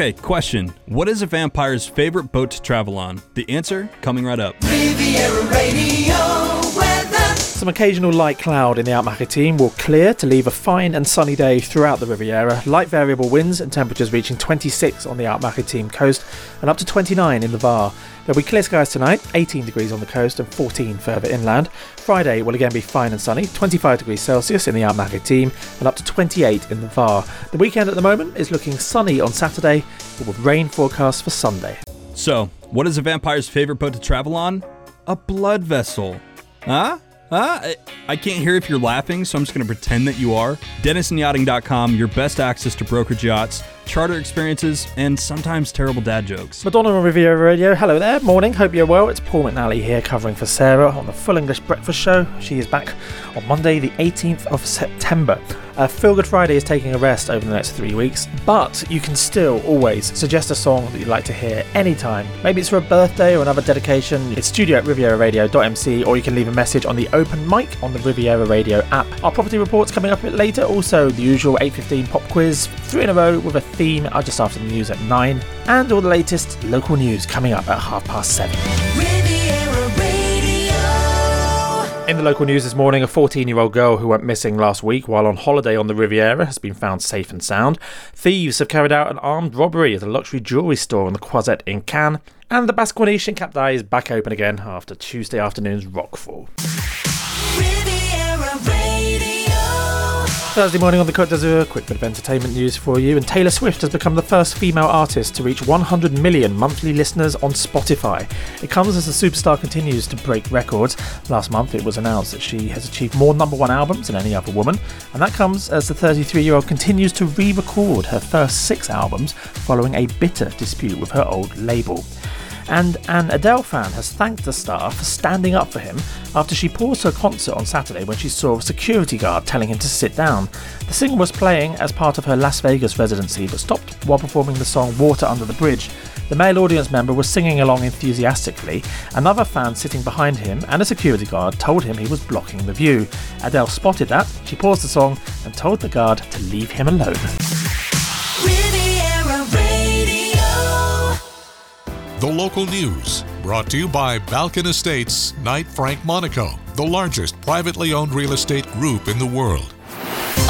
Okay, question. What is a vampire's favorite boat to travel on? The answer coming right up. Riviera Radio. Some occasional light cloud in the Alpes-Maritimes will clear to leave a fine and sunny day throughout the Riviera. Light variable winds and temperatures reaching 26 on the Alpes-Maritimes coast and up to 29 in the Var. There'll be clear skies tonight, 18 degrees on the coast and 14 further inland. Friday will again be fine and sunny, 25 degrees Celsius in the Alpes-Maritimes and up to 28 in the Var. The weekend at the moment is looking sunny on Saturday, but with rain forecast for Sunday. So, what is a vampire's favorite boat to travel on? A blood vessel. Huh? I, I can't hear if you're laughing, so I'm just going to pretend that you are. DenisonYachting.com, your best access to brokerage yachts, charter experiences, and sometimes terrible dad jokes. Madonna on Riviera Radio. Hello there. Morning. Hope you're well. It's Paul McNally here covering for Sarah on the Full English Breakfast Show. She is back on Monday, the 18th of September. Uh, Feel Good Friday is taking a rest over the next three weeks, but you can still always suggest a song that you'd like to hear anytime. Maybe it's for a birthday or another dedication. It's studio at rivieraradio.mc, or you can leave a message on the open mic on the Riviera Radio app. Our property report's coming up a bit later. Also, the usual 8.15 pop quiz, three in a row with a theme just after the news at 9, and all the latest local news coming up at half past 7. In the local news this morning, a 14 year old girl who went missing last week while on holiday on the Riviera has been found safe and sound. Thieves have carried out an armed robbery at a luxury jewellery store on the Croisette in Cannes. And the Basque in Cap d'Ail is back open again after Tuesday afternoon's rockfall. Riviera. Thursday morning on the Côte d'Azur, quick bit of entertainment news for you. And Taylor Swift has become the first female artist to reach 100 million monthly listeners on Spotify. It comes as the superstar continues to break records. Last month, it was announced that she has achieved more number one albums than any other woman, and that comes as the 33 year old continues to re record her first six albums following a bitter dispute with her old label. And an Adele fan has thanked the star for standing up for him after she paused her concert on Saturday when she saw a security guard telling him to sit down. The singer was playing as part of her Las Vegas residency but stopped while performing the song Water Under the Bridge. The male audience member was singing along enthusiastically. Another fan sitting behind him and a security guard told him he was blocking the view. Adele spotted that, she paused the song and told the guard to leave him alone. The local news brought to you by Balkan Estates, Knight Frank Monaco, the largest privately owned real estate group in the world.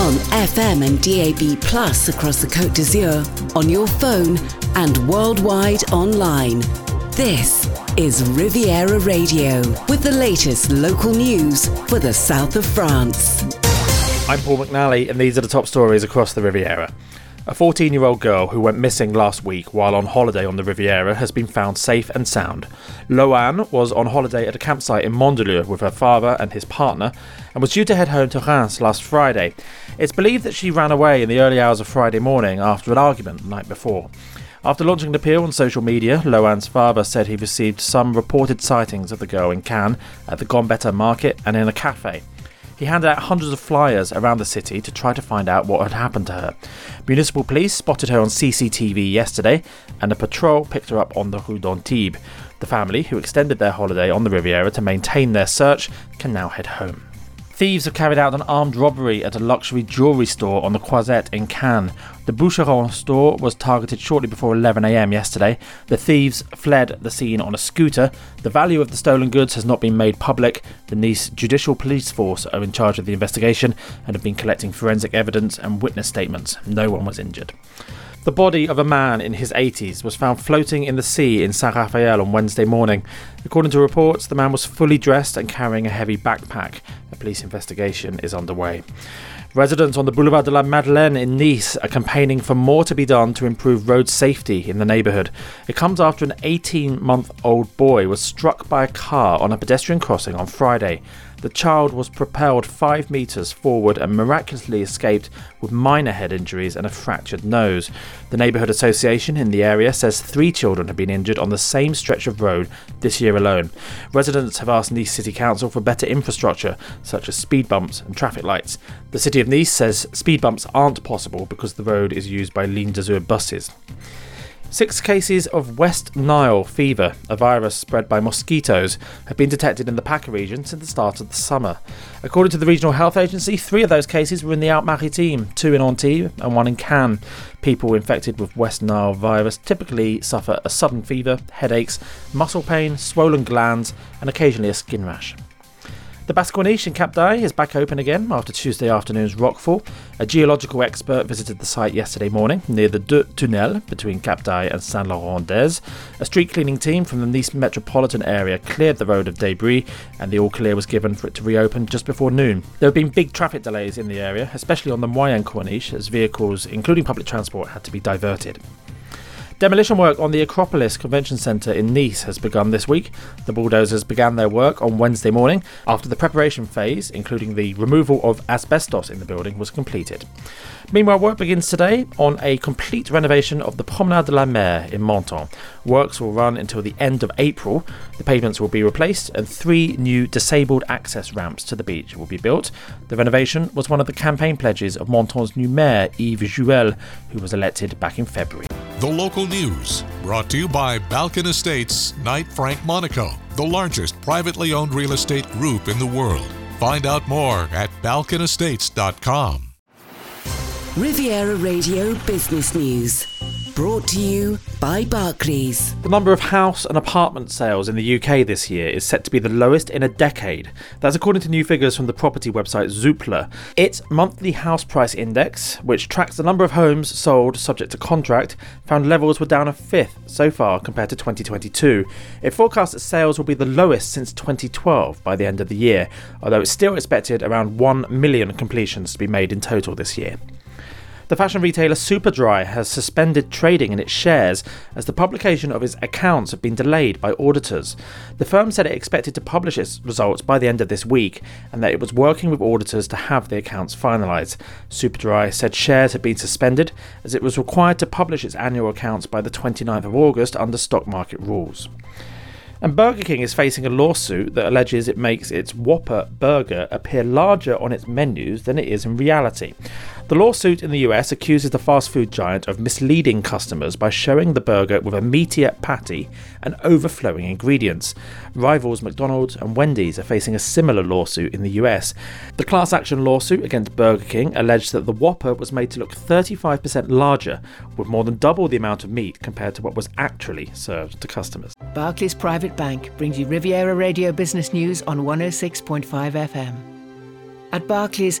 on FM and DAB Plus across the Côte d'Azur, on your phone, and worldwide online. This is Riviera Radio with the latest local news for the south of France. I'm Paul McNally, and these are the top stories across the Riviera. A 14 year old girl who went missing last week while on holiday on the Riviera has been found safe and sound. Loanne was on holiday at a campsite in Mandelieu with her father and his partner and was due to head home to Reims last Friday. It's believed that she ran away in the early hours of Friday morning after an argument the night before. After launching an appeal on social media, Loanne's father said he received some reported sightings of the girl in Cannes, at the Gambetta market, and in a cafe. He handed out hundreds of flyers around the city to try to find out what had happened to her. Municipal police spotted her on CCTV yesterday, and a patrol picked her up on the Rue d'Antibes. The family, who extended their holiday on the Riviera to maintain their search, can now head home. Thieves have carried out an armed robbery at a luxury jewellery store on the Croisette in Cannes. The Boucheron store was targeted shortly before 11am yesterday. The thieves fled the scene on a scooter. The value of the stolen goods has not been made public. The Nice Judicial Police Force are in charge of the investigation and have been collecting forensic evidence and witness statements. No one was injured. The body of a man in his 80s was found floating in the sea in Saint Raphael on Wednesday morning. According to reports, the man was fully dressed and carrying a heavy backpack. A police investigation is underway. Residents on the Boulevard de la Madeleine in Nice are campaigning for more to be done to improve road safety in the neighbourhood. It comes after an 18 month old boy was struck by a car on a pedestrian crossing on Friday. The child was propelled five metres forward and miraculously escaped with minor head injuries and a fractured nose. The neighbourhood association in the area says three children have been injured on the same stretch of road this year alone. Residents have asked Nice City Council for better infrastructure, such as speed bumps and traffic lights. The City of Nice says speed bumps aren't possible because the road is used by Ligne d'Azur buses. Six cases of West Nile fever, a virus spread by mosquitoes, have been detected in the Paca region since the start of the summer. According to the Regional Health Agency, three of those cases were in the Alpes-Maritimes, two in Antibes and one in Cannes. People infected with West Nile virus typically suffer a sudden fever, headaches, muscle pain, swollen glands, and occasionally a skin rash. The Corniche in Cap d'Ail is back open again after Tuesday afternoon's rockfall. A geological expert visited the site yesterday morning near the Deux Tunnels between Cap d'Ail and Saint Laurent d'Ez. A street cleaning team from the Nice metropolitan area cleared the road of debris and the all clear was given for it to reopen just before noon. There have been big traffic delays in the area, especially on the Moyen Corniche, as vehicles, including public transport, had to be diverted. Demolition work on the Acropolis Convention Centre in Nice has begun this week. The bulldozers began their work on Wednesday morning after the preparation phase, including the removal of asbestos in the building, was completed. Meanwhile, work begins today on a complete renovation of the Promenade de la Mer in Menton. Works will run until the end of April. The pavements will be replaced and three new disabled access ramps to the beach will be built. The renovation was one of the campaign pledges of Menton's new mayor, Yves Juhel, who was elected back in February. The local news brought to you by Balkan Estates Knight Frank Monaco, the largest privately owned real estate group in the world. Find out more at balkanestates.com. Riviera Radio Business News. Brought to you by Barclays. The number of house and apartment sales in the UK this year is set to be the lowest in a decade. That's according to new figures from the property website Zoopla. Its monthly house price index, which tracks the number of homes sold subject to contract, found levels were down a fifth so far compared to 2022. It forecasts that sales will be the lowest since 2012 by the end of the year, although it's still expected around 1 million completions to be made in total this year. The fashion retailer Superdry has suspended trading in its shares as the publication of its accounts have been delayed by auditors. The firm said it expected to publish its results by the end of this week and that it was working with auditors to have the accounts finalised. Superdry said shares had been suspended as it was required to publish its annual accounts by the 29th of August under stock market rules. And Burger King is facing a lawsuit that alleges it makes its Whopper burger appear larger on its menus than it is in reality. The lawsuit in the US accuses the fast food giant of misleading customers by showing the burger with a meatier patty and overflowing ingredients. Rivals McDonald's and Wendy's are facing a similar lawsuit in the US. The class action lawsuit against Burger King alleged that the Whopper was made to look 35% larger, with more than double the amount of meat compared to what was actually served to customers. Barclays Private Bank brings you Riviera Radio Business News on 106.5 FM. At Barclays,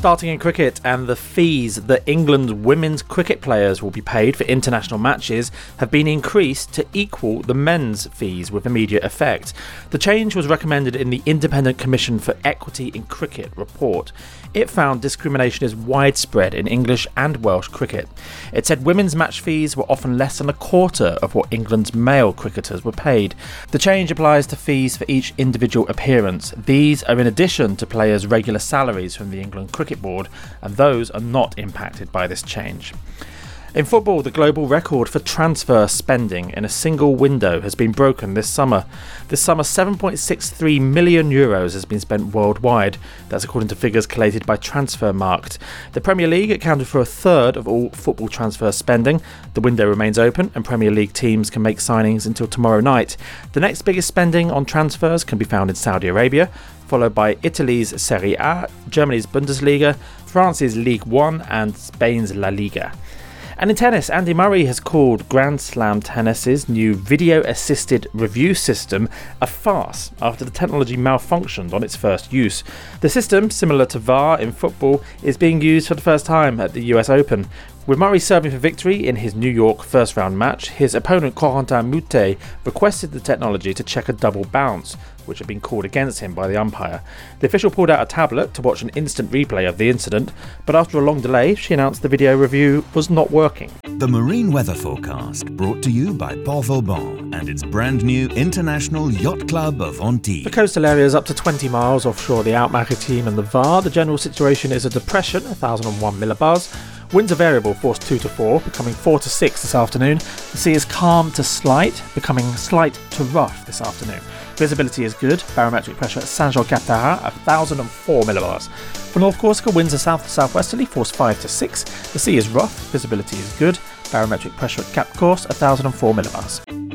Starting in cricket and the fees that England's women's cricket players will be paid for international matches have been increased to equal the men's fees with immediate effect. The change was recommended in the Independent Commission for Equity in Cricket report. It found discrimination is widespread in English and Welsh cricket. It said women's match fees were often less than a quarter of what England's male cricketers were paid. The change applies to fees for each individual appearance. These are in addition to players' regular salaries from the England Cricket Board, and those are not impacted by this change. In football, the global record for transfer spending in a single window has been broken this summer. This summer, 7.63 million euros has been spent worldwide. That's according to figures collated by Transfermarkt. The Premier League accounted for a third of all football transfer spending. The window remains open, and Premier League teams can make signings until tomorrow night. The next biggest spending on transfers can be found in Saudi Arabia, followed by Italy's Serie A, Germany's Bundesliga, France's Ligue 1, and Spain's La Liga. And in tennis, Andy Murray has called Grand Slam Tennis's new video assisted review system a farce after the technology malfunctioned on its first use. The system, similar to VAR in football, is being used for the first time at the US Open. With Murray serving for victory in his New York first round match, his opponent Corentin Moutet requested the technology to check a double bounce, which had been called against him by the umpire. The official pulled out a tablet to watch an instant replay of the incident, but after a long delay, she announced the video review was not working. The marine weather forecast brought to you by Port Vauban and its brand new International Yacht Club of Antibes. The coastal areas up to 20 miles offshore the Alpes-Maritimes and the Var. The general situation is a depression, 1001 millibars. Winds are variable, force 2 to 4, becoming 4 to 6 this afternoon. The sea is calm to slight, becoming slight to rough this afternoon. Visibility is good, barometric pressure at Saint Jean Cap Ferrat 1004 millibars. For North Corsica, winds are south to southwesterly, force 5 to 6. The sea is rough, visibility is good, barometric pressure at Cap Corse 1004 millibars.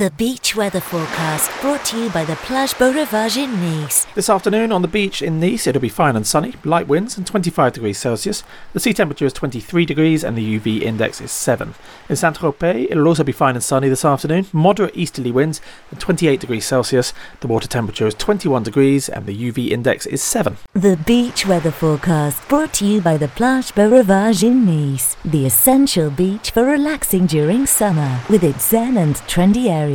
The beach weather forecast brought to you by the Plage Beau Rivage in Nice. This afternoon on the beach in Nice, it'll be fine and sunny, light winds and 25 degrees Celsius. The sea temperature is 23 degrees and the UV index is 7. In Saint Tropez, it'll also be fine and sunny this afternoon, moderate easterly winds and 28 degrees Celsius. The water temperature is 21 degrees and the UV index is 7. The beach weather forecast brought to you by the Plage Beau Rivage in Nice. The essential beach for relaxing during summer with its zen and trendy areas.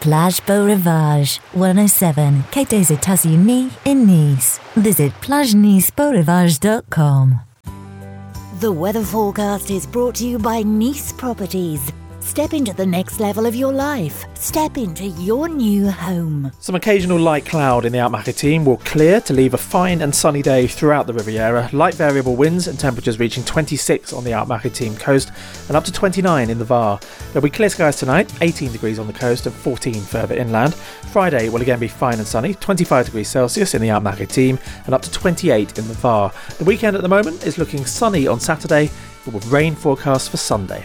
Plage Beau Rivage, 107 Quai des Etats-Unis in Nice. Visit plagenicebeaurivage.com. The weather forecast is brought to you by Nice Properties. Step into the next level of your life. Step into your new home. Some occasional light cloud in the Alpes-Maritimes will clear to leave a fine and sunny day throughout the Riviera. Light variable winds and temperatures reaching 26 on the Alpes-Maritimes coast and up to 29 in the Var. There'll be clear skies tonight, 18 degrees on the coast and 14 further inland. Friday will again be fine and sunny, 25 degrees Celsius in the Alpes-Maritimes and up to 28 in the Var. The weekend at the moment is looking sunny on Saturday, but with rain forecast for Sunday.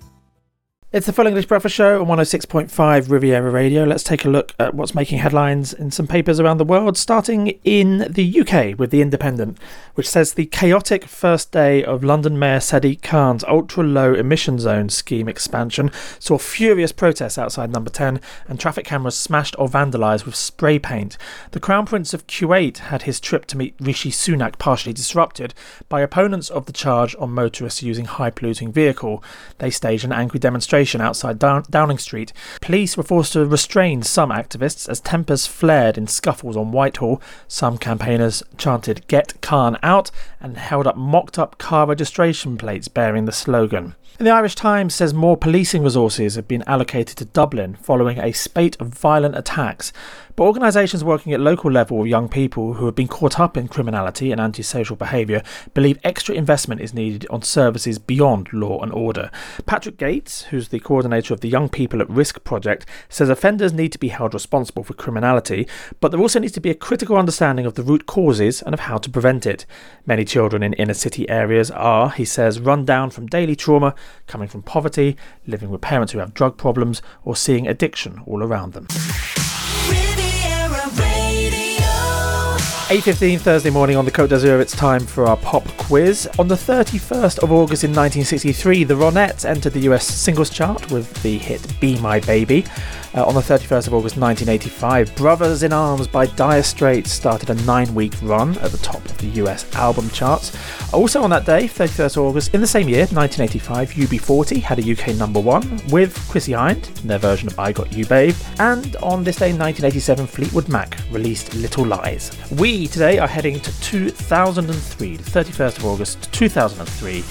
It's the Full English Breakfast Show on 106.5 Riviera Radio. Let's take a look at what's making headlines in some papers around the world, starting in the UK with The Independent, which says the chaotic first day of London Mayor Sadiq Khan's ultra low emission zone scheme expansion saw furious protests outside number 10 and traffic cameras smashed or vandalised with spray paint. The Crown Prince of Kuwait had his trip to meet Rishi Sunak partially disrupted by opponents of the charge on motorists using high polluting vehicle. They staged an angry demonstration outside Down- Downing Street. Police were forced to restrain some activists as tempers flared in scuffles on Whitehall. Some campaigners chanted Get Khan out and held up mocked up car registration plates bearing the slogan. And the Irish Times says more policing resources have been allocated to Dublin following a spate of violent attacks. But organisations working at local level with young people who have been caught up in criminality and antisocial behaviour believe extra investment is needed on services beyond law and order. Patrick Gates, who's the coordinator of the Young People at Risk project, says offenders need to be held responsible for criminality, but there also needs to be a critical understanding of the root causes and of how to prevent it. Many children in inner city areas are, he says, run down from daily trauma, coming from poverty, living with parents who have drug problems, or seeing addiction all around them. 8.15 Thursday morning on the Côte d'Azur, it's time for our pop quiz. On the 31st of August in 1963, the Ronettes entered the US singles chart with the hit Be My Baby. Uh, on the 31st of August 1985, Brothers in Arms by Dire Straits started a nine week run at the top of the US album charts. Also on that day, 31st August, in the same year, 1985, UB40 had a UK number one with Chrissie Hynde in their version of I Got You Babe. And on this day, 1987, Fleetwood Mac released Little Lies. We today are heading to 2003, the 31st of August 2003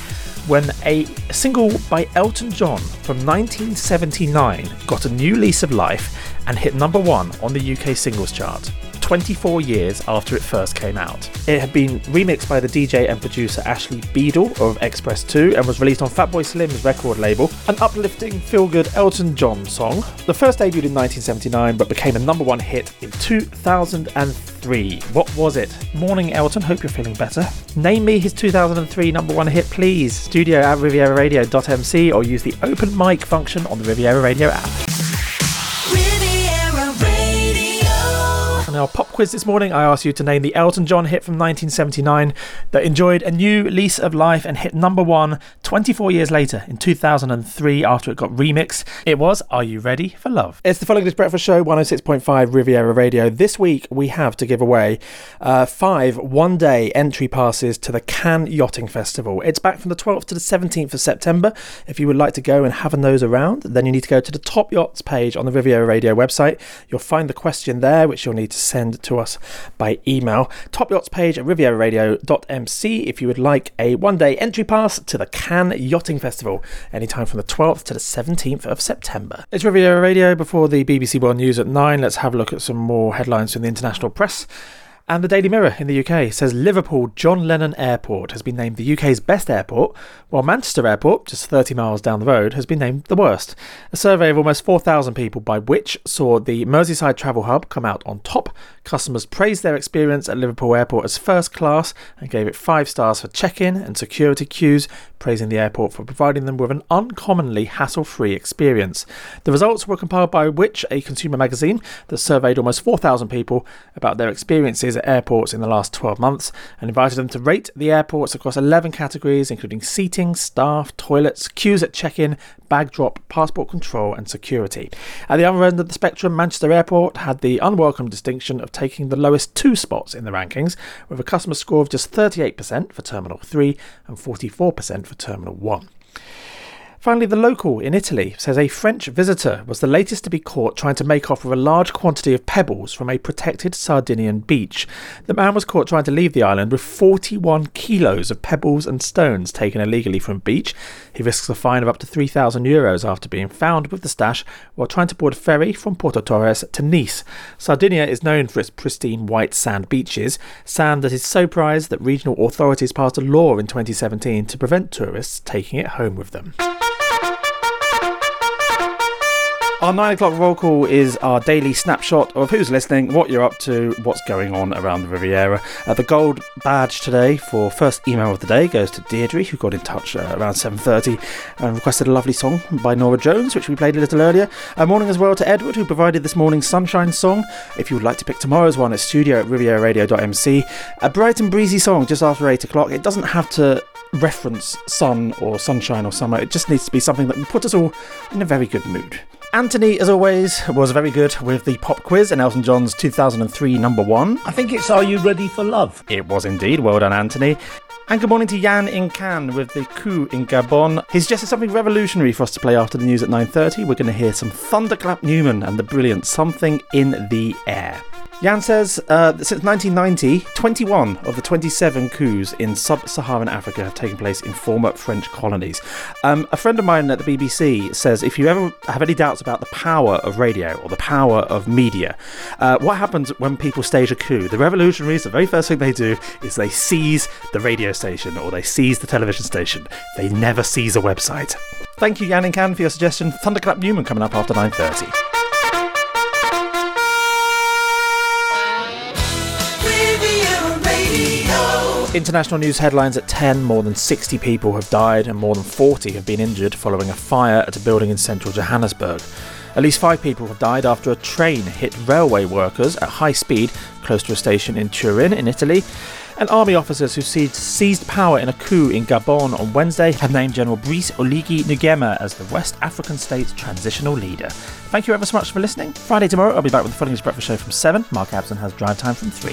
when a single by Elton John from 1979 got a new lease of life and hit number one on the UK singles chart. 24 years after it first came out. It had been remixed by the DJ and producer Ashley Beedle of X-Press 2 and was released on Fatboy Slim's record label, an uplifting, feel good Elton John song. The first debuted in 1979 but became a number one hit in 2003. What was it? Morning, Elton. Hope you're feeling better. Name me his 2003 number one hit, please. Studio at riviera-radio.mc or use the open mic function on the Riviera Radio app. Our pop quiz this morning, I asked you to name the Elton John hit from 1979 that enjoyed a new lease of life and hit number one 24 years later in 2003 after it got remixed. It was Are You Ready for Love? It's the Full English Breakfast Show, 106.5 Riviera Radio. This week, we have to give away uh, five one day entry passes to the Cannes Yachting Festival. It's back from the 12th to the 17th of September. If you would like to go and have a nose around, then you need to go to the Top Yachts page on the Riviera Radio website. You'll find the question there, which you'll need to send to us by email. Top Yachts page at riviera-radio.mc if you would like a one day entry pass to the Cannes Yachting Festival anytime from the 12th to the 17th of September. It's Riviera Radio before the BBC World News at 9. Let's have a look at some more headlines from the international press. And the Daily Mirror in the UK says Liverpool John Lennon Airport has been named the UK's best airport, while Manchester Airport, just 30 miles down the road, has been named the worst. A survey of almost 4,000 people by which saw the Merseyside Travel Hub come out on top. Customers praised their experience at Liverpool Airport as first class and gave it five stars for check in and security queues, praising the airport for providing them with an uncommonly hassle free experience. The results were compiled by Which, a consumer magazine that surveyed almost 4,000 people about their experiences at airports in the last 12 months and invited them to rate the airports across 11 categories, including seating, staff, toilets, queues at check in, bag drop, passport control, and security. At the other end of the spectrum, Manchester Airport had the unwelcome distinction of taking the lowest two spots in the rankings, with a customer score of just 38% for Terminal 3 and 44% for Terminal 1. Finally, the local in Italy says a French visitor was the latest to be caught trying to make off with a large quantity of pebbles from a protected Sardinian beach. The man was caught trying to leave the island with 41 kilos of pebbles and stones taken illegally from beach. He risks a fine of up to 3,000 euros after being found with the stash while trying to board a ferry from Porto Torres to Nice. Sardinia is known for its pristine white sand beaches, sand that is so prized that regional authorities passed a law in 2017 to prevent tourists taking it home with them. Our nine o'clock roll call is our daily snapshot of who's listening, what you're up to, what's going on around the Riviera. Uh, the gold badge today for first email of the day goes to Deirdre, who got in touch uh, around 7:30 and requested a lovely song by Norah Jones, which we played a little earlier. A morning as well to Edward, who provided this morning's sunshine song. If you would like to pick tomorrow's one, it's studio at riviera-radio.mc. A bright and breezy song just after eight o'clock. It doesn't have to reference sun or sunshine or summer. It just needs to be something that will put us all in a very good mood. Anthony, as always, was very good with the pop quiz and Elton John's 2003 number one. I think it's Are You Ready for Love? It was indeed. Well done, Anthony. And good morning to Jan in Cannes with the coup in Gabon. He's suggested something revolutionary for us to play after the news at 9.30. We're going to hear some Thunderclap Newman and the brilliant Something in the Air. Jan says uh, since 1990, 21 of the 27 coups in sub Saharan Africa have taken place in former French colonies. Um, a friend of mine at the BBC says if you ever have any doubts about the power of radio or the power of media, uh, what happens when people stage a coup? The revolutionaries, the very first thing they do is they seize the radio station or they seize the television station. They never seize a website. Thank you, Jan and Cannes, for your suggestion. Thunderclap Newman coming up after 9.30. International news headlines at 10 More than 60 people have died and more than 40 have been injured following a fire at a building in central Johannesburg. At least five people have died after a train hit railway workers at high speed close to a station in Turin, in Italy. And army officers who seized, power in a coup in Gabon on Wednesday have named General Brice Oligui Nguema as the West African state's transitional leader. Thank you ever so much for listening. Friday tomorrow, I'll be back with the Full English Breakfast Show from 7. Mark Abson has drive time from 3.